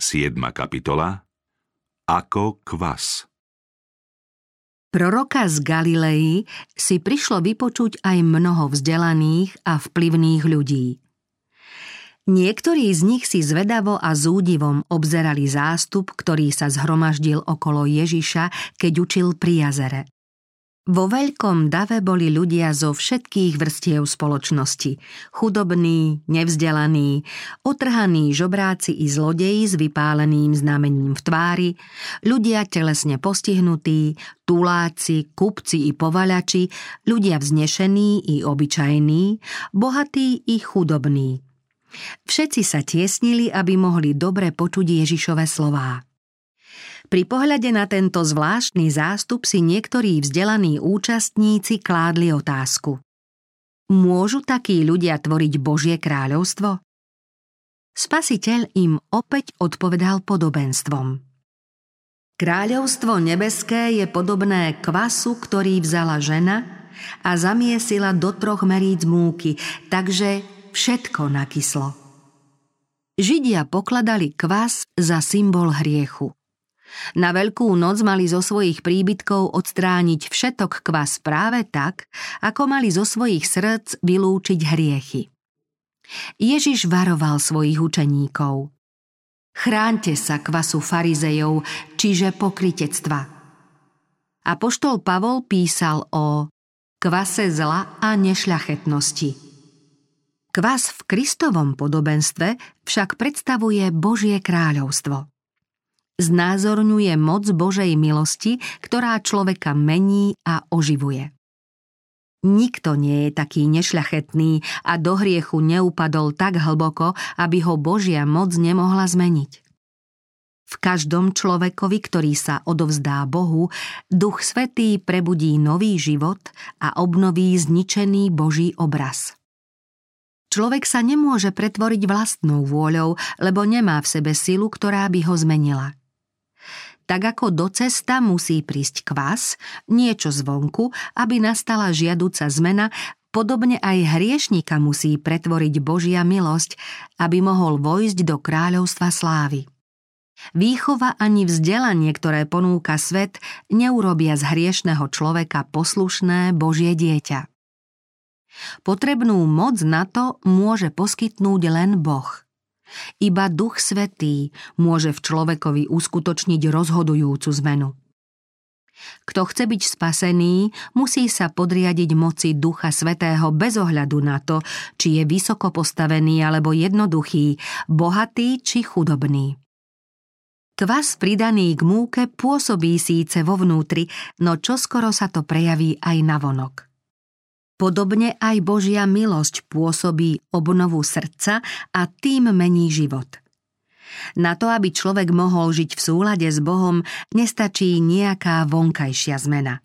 7. kapitola Ako kvas Proroka z Galilei si prišlo vypočuť aj mnoho vzdelaných a vplyvných ľudí. Niektorí z nich si zvedavo a zúdivom obzerali zástup, ktorý sa zhromaždil okolo Ježiša, keď učil pri jazere. Vo veľkom dave boli ľudia zo všetkých vrstiev spoločnosti. Chudobní, nevzdelaní, otrhaní žobráci i zlodeji s vypáleným znamením v tvári, ľudia telesne postihnutí, tuláci, kupci i povaľači, ľudia vznešení i obyčajní, bohatí i chudobní. Všetci sa tiesnili, aby mohli dobre počuť Ježišove slová. Pri pohľade na tento zvláštny zástup si niektorí vzdelaní účastníci kládli otázku. Môžu takí ľudia tvoriť Božie kráľovstvo? Spasiteľ im opäť odpovedal podobenstvom. Kráľovstvo nebeské je podobné kvasu, ktorý vzala žena a zamiesila do troch meríc múky, takže všetko nakyslo. Židia pokladali kvas za symbol hriechu. Na Veľkú noc mali zo svojich príbytkov odstrániť všetok kvas práve tak, ako mali zo svojich srdc vylúčiť hriechy. Ježiš varoval svojich učeníkov. Chránte sa kvasu farizejov, čiže pokritectva. Apoštol Pavol písal o kvase zla a nešľachetnosti. Kvas v Kristovom podobenstve však predstavuje Božie kráľovstvo znázorňuje moc Božej milosti, ktorá človeka mení a oživuje. Nikto nie je taký nešľachetný a do hriechu neupadol tak hlboko, aby ho Božia moc nemohla zmeniť. V každom človekovi, ktorý sa odovzdá Bohu, Duch Svetý prebudí nový život a obnoví zničený Boží obraz. Človek sa nemôže pretvoriť vlastnou vôľou, lebo nemá v sebe silu, ktorá by ho zmenila. Tak ako do cesta musí prísť kvas, niečo zvonku, aby nastala žiaduca zmena, podobne aj hriešnika musí pretvoriť Božia milosť, aby mohol vojsť do kráľovstva slávy. Výchova ani vzdelanie, ktoré ponúka svet, neurobia z hriešného človeka poslušné Božie dieťa. Potrebnú moc na to môže poskytnúť len Boh – iba Duch Svetý môže v človekovi uskutočniť rozhodujúcu zmenu. Kto chce byť spasený, musí sa podriadiť moci Ducha Svetého bez ohľadu na to, či je vysoko postavený alebo jednoduchý, bohatý či chudobný. Kvas pridaný k múke pôsobí síce vo vnútri, no čoskoro sa to prejaví aj na vonok. Podobne aj Božia milosť pôsobí obnovu srdca a tým mení život. Na to, aby človek mohol žiť v súlade s Bohom, nestačí nejaká vonkajšia zmena.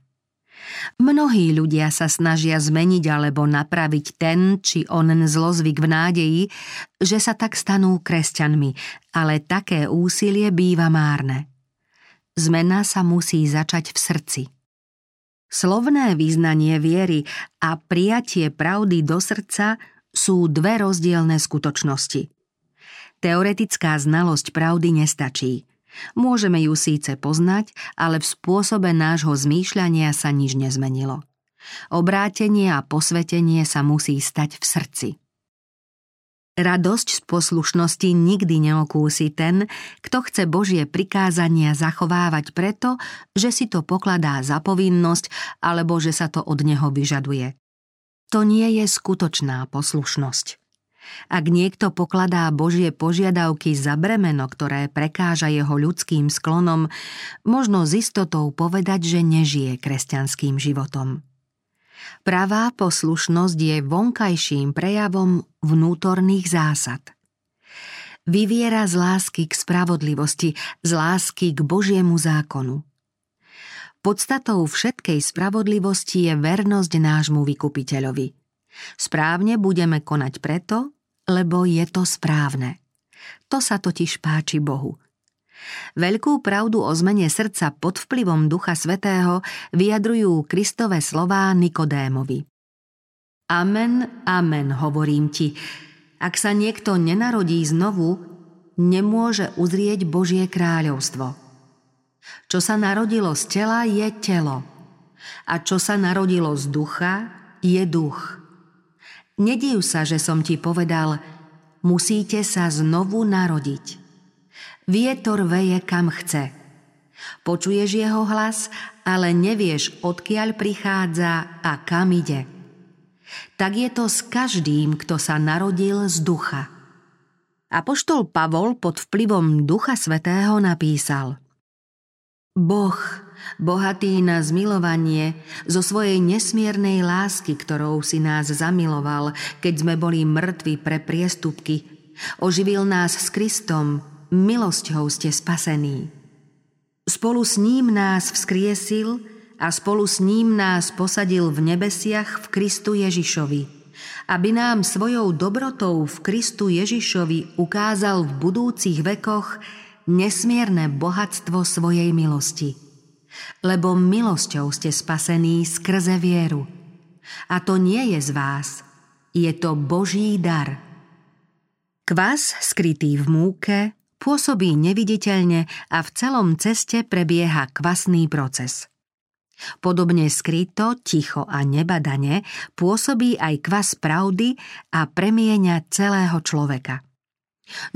Mnohí ľudia sa snažia zmeniť alebo napraviť ten či onen zlozvyk v nádeji, že sa tak stanú kresťanmi, ale také úsilie býva márne. Zmena sa musí začať v srdci – Slovné význanie viery a prijatie pravdy do srdca sú dve rozdielne skutočnosti. Teoretická znalosť pravdy nestačí. Môžeme ju síce poznať, ale v spôsobe nášho zmýšľania sa nič nezmenilo. Obrátenie a posvetenie sa musí stať v srdci. Radosť z poslušnosti nikdy neokúsi ten, kto chce Božie prikázania zachovávať preto, že si to pokladá za povinnosť alebo že sa to od neho vyžaduje. To nie je skutočná poslušnosť. Ak niekto pokladá Božie požiadavky za bremeno, ktoré prekáža jeho ľudským sklonom, možno s istotou povedať, že nežije kresťanským životom. Pravá poslušnosť je vonkajším prejavom vnútorných zásad. Vyviera z lásky k spravodlivosti, z lásky k Božiemu zákonu. Podstatou všetkej spravodlivosti je vernosť nášmu vykupiteľovi. Správne budeme konať preto, lebo je to správne. To sa totiž páči Bohu – Veľkú pravdu o zmene srdca pod vplyvom Ducha Svetého vyjadrujú Kristové slová Nikodémovi. Amen, amen, hovorím ti. Ak sa niekto nenarodí znovu, nemôže uzrieť Božie kráľovstvo. Čo sa narodilo z tela, je telo. A čo sa narodilo z ducha, je duch. Nediv sa, že som ti povedal, musíte sa znovu narodiť. Vietor veje kam chce. Počuješ jeho hlas, ale nevieš, odkiaľ prichádza a kam ide. Tak je to s každým, kto sa narodil z ducha. Apoštol Pavol pod vplyvom Ducha Svetého napísal Boh, bohatý na zmilovanie, zo svojej nesmiernej lásky, ktorou si nás zamiloval, keď sme boli mŕtvi pre priestupky, oživil nás s Kristom, milosťou ste spasení. Spolu s ním nás vzkriesil a spolu s ním nás posadil v nebesiach v Kristu Ježišovi, aby nám svojou dobrotou v Kristu Ježišovi ukázal v budúcich vekoch nesmierne bohatstvo svojej milosti. Lebo milosťou ste spasení skrze vieru. A to nie je z vás, je to Boží dar. Kvas, skrytý v múke, pôsobí neviditeľne a v celom ceste prebieha kvasný proces. Podobne skryto, ticho a nebadane pôsobí aj kvas pravdy a premieňa celého človeka.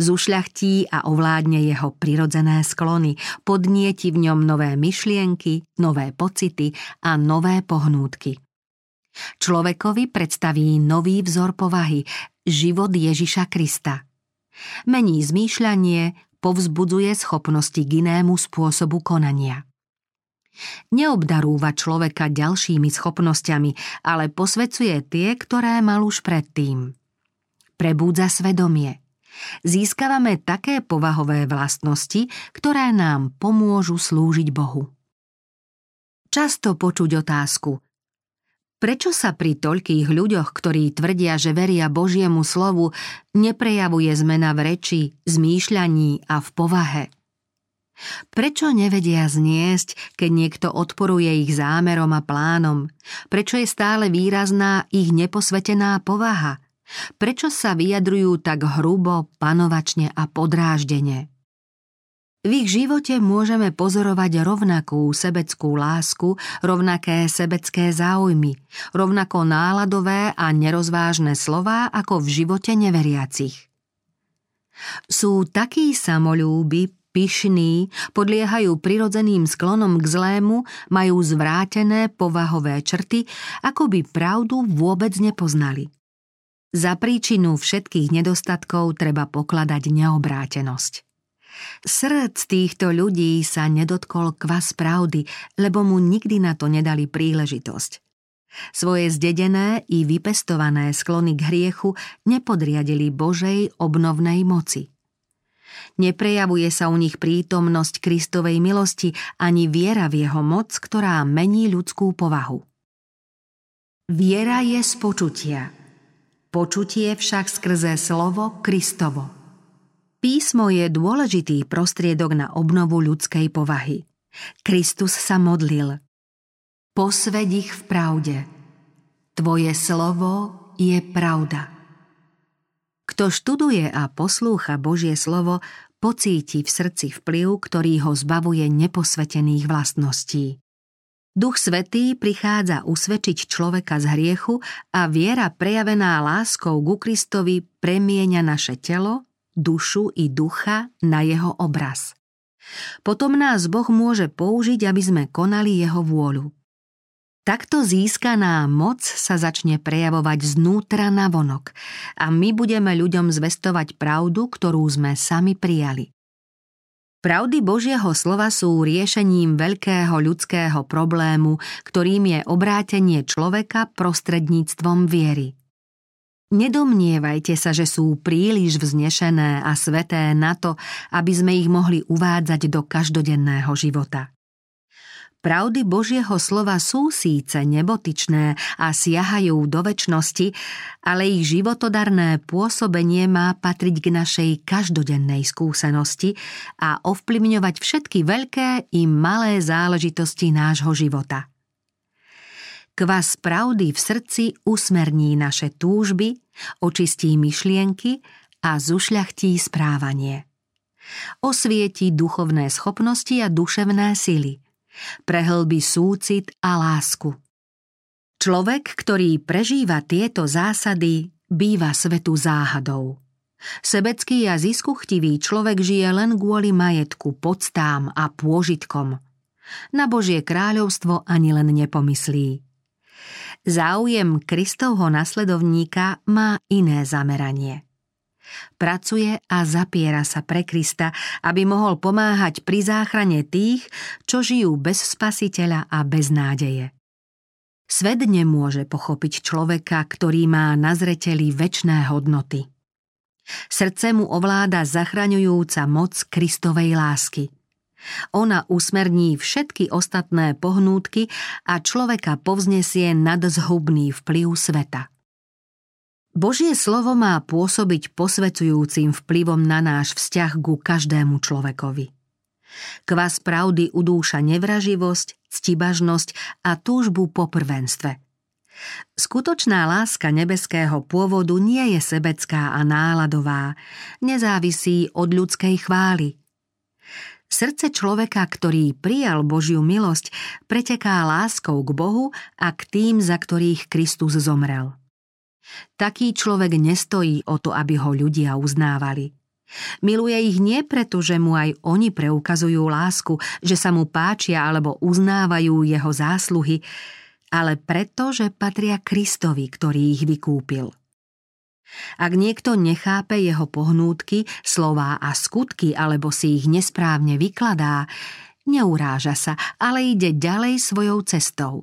Zušľachtí a ovládne jeho prirodzené sklony, podnieti v ňom nové myšlienky, nové pocity a nové pohnútky. Človekovi predstaví nový vzor povahy, život Ježiša Krista. Mení zmýšľanie, povzbudzuje schopnosti k inému spôsobu konania. Neobdarúva človeka ďalšími schopnosťami, ale posvecuje tie, ktoré mal už predtým. Prebúdza svedomie – Získavame také povahové vlastnosti, ktoré nám pomôžu slúžiť Bohu. Často počuť otázku Prečo sa pri toľkých ľuďoch, ktorí tvrdia, že veria Božiemu slovu, neprejavuje zmena v reči, zmýšľaní a v povahe? Prečo nevedia zniesť, keď niekto odporuje ich zámerom a plánom? Prečo je stále výrazná ich neposvetená povaha? Prečo sa vyjadrujú tak hrubo, panovačne a podráždene? V ich živote môžeme pozorovať rovnakú sebeckú lásku, rovnaké sebecké záujmy, rovnako náladové a nerozvážne slová ako v živote neveriacich. Sú takí samolúby, pyšní, podliehajú prirodzeným sklonom k zlému, majú zvrátené povahové črty, ako by pravdu vôbec nepoznali. Za príčinu všetkých nedostatkov treba pokladať neobrátenosť. Srdc týchto ľudí sa nedotkol kvas pravdy, lebo mu nikdy na to nedali príležitosť. Svoje zdedené i vypestované sklony k hriechu nepodriadili Božej obnovnej moci. Neprejavuje sa u nich prítomnosť Kristovej milosti ani viera v jeho moc, ktorá mení ľudskú povahu. Viera je z počutia – počutie však skrze slovo Kristovo. Písmo je dôležitý prostriedok na obnovu ľudskej povahy. Kristus sa modlil. Posved ich v pravde. Tvoje slovo je pravda. Kto študuje a poslúcha Božie slovo, pocíti v srdci vplyv, ktorý ho zbavuje neposvetených vlastností. Duch Svetý prichádza usvedčiť človeka z hriechu a viera prejavená láskou ku Kristovi premieňa naše telo, dušu i ducha na jeho obraz. Potom nás Boh môže použiť, aby sme konali jeho vôľu. Takto získaná moc sa začne prejavovať znútra na vonok a my budeme ľuďom zvestovať pravdu, ktorú sme sami prijali. Pravdy Božieho slova sú riešením veľkého ľudského problému, ktorým je obrátenie človeka prostredníctvom viery. Nedomnievajte sa, že sú príliš vznešené a sveté na to, aby sme ich mohli uvádzať do každodenného života. Pravdy Božieho slova sú síce nebotičné a siahajú do väčšnosti, ale ich životodarné pôsobenie má patriť k našej každodennej skúsenosti a ovplyvňovať všetky veľké i malé záležitosti nášho života. Kvas pravdy v srdci usmerní naše túžby, očistí myšlienky a zušľachtí správanie. Osvieti duchovné schopnosti a duševné sily. Prehlbí súcit a lásku. Človek, ktorý prežíva tieto zásady, býva svetu záhadou. Sebecký a ziskuchtivý človek žije len kvôli majetku, podstám a pôžitkom. Na Božie kráľovstvo ani len nepomyslí. Záujem Kristovho nasledovníka má iné zameranie. Pracuje a zapiera sa pre Krista, aby mohol pomáhať pri záchrane tých, čo žijú bez spasiteľa a bez nádeje. Svet nemôže pochopiť človeka, ktorý má na zreteli väčné hodnoty. Srdce mu ovláda zachraňujúca moc Kristovej lásky. Ona usmerní všetky ostatné pohnútky a človeka povznesie nad zhubný vplyv sveta. Božie slovo má pôsobiť posvecujúcim vplyvom na náš vzťah ku každému človekovi. Kvas pravdy udúša nevraživosť, ctibažnosť a túžbu po prvenstve – Skutočná láska nebeského pôvodu nie je sebecká a náladová, nezávisí od ľudskej chvály. Srdce človeka, ktorý prijal Božiu milosť, preteká láskou k Bohu a k tým, za ktorých Kristus zomrel. Taký človek nestojí o to, aby ho ľudia uznávali. Miluje ich nie preto, že mu aj oni preukazujú lásku, že sa mu páčia alebo uznávajú jeho zásluhy, ale preto, že patria Kristovi, ktorý ich vykúpil. Ak niekto nechápe jeho pohnútky, slová a skutky, alebo si ich nesprávne vykladá, neuráža sa, ale ide ďalej svojou cestou.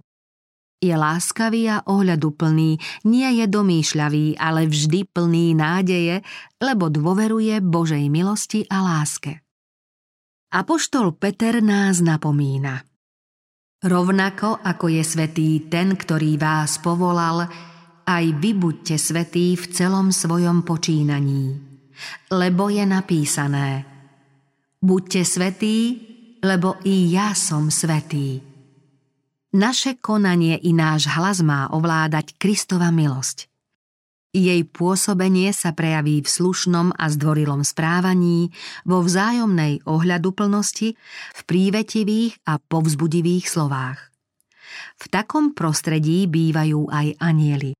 Je láskavý a ohľaduplný, nie je domýšľavý, ale vždy plný nádeje, lebo dôveruje Božej milosti a láske. Apoštol Peter nás napomína – Rovnako ako je svetý ten, ktorý vás povolal, aj vy buďte svetí v celom svojom počínaní. Lebo je napísané Buďte svetí, lebo i ja som svetý. Naše konanie i náš hlas má ovládať Kristova milosť. Jej pôsobenie sa prejaví v slušnom a zdvorilom správaní, vo vzájomnej ohľaduplnosti, v prívetivých a povzbudivých slovách. V takom prostredí bývajú aj anieli.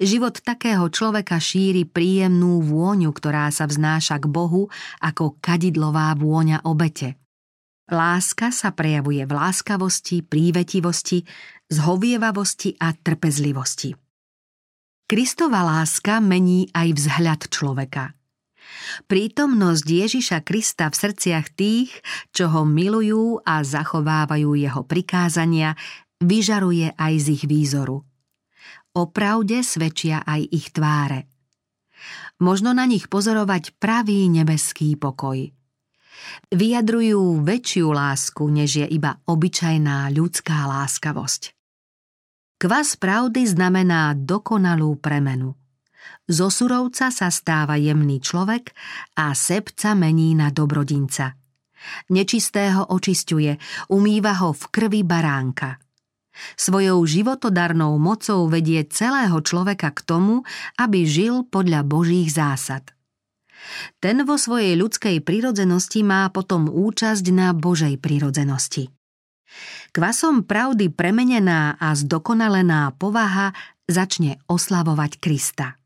Život takého človeka šíri príjemnú vôňu, ktorá sa vznáša k Bohu ako kadidlová vôňa obete. Láska sa prejavuje v láskavosti, prívetivosti, zhovievavosti a trpezlivosti. Kristova láska mení aj vzhľad človeka. Prítomnosť Ježiša Krista v srdciach tých, čo ho milujú a zachovávajú jeho prikázania, vyžaruje aj z ich výzoru. O pravde svedčia aj ich tváre. Možno na nich pozorovať pravý nebeský pokoj. Vyjadrujú väčšiu lásku, než je iba obyčajná ľudská láskavosť. Kvas pravdy znamená dokonalú premenu. Zo surovca sa stáva jemný človek a sebca mení na dobrodinca. Nečistého očisťuje, umýva ho v krvi baránka. Svojou životodarnou mocou vedie celého človeka k tomu, aby žil podľa Božích zásad. Ten vo svojej ľudskej prírodzenosti má potom účasť na Božej prírodzenosti. Kvasom pravdy premenená a zdokonalená povaha začne oslavovať Krista.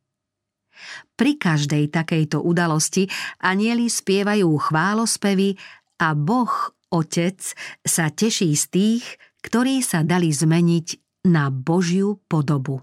Pri každej takejto udalosti anieli spievajú chválospevy a Boh, Otec, sa teší z tých, ktorí sa dali zmeniť na Božiu podobu.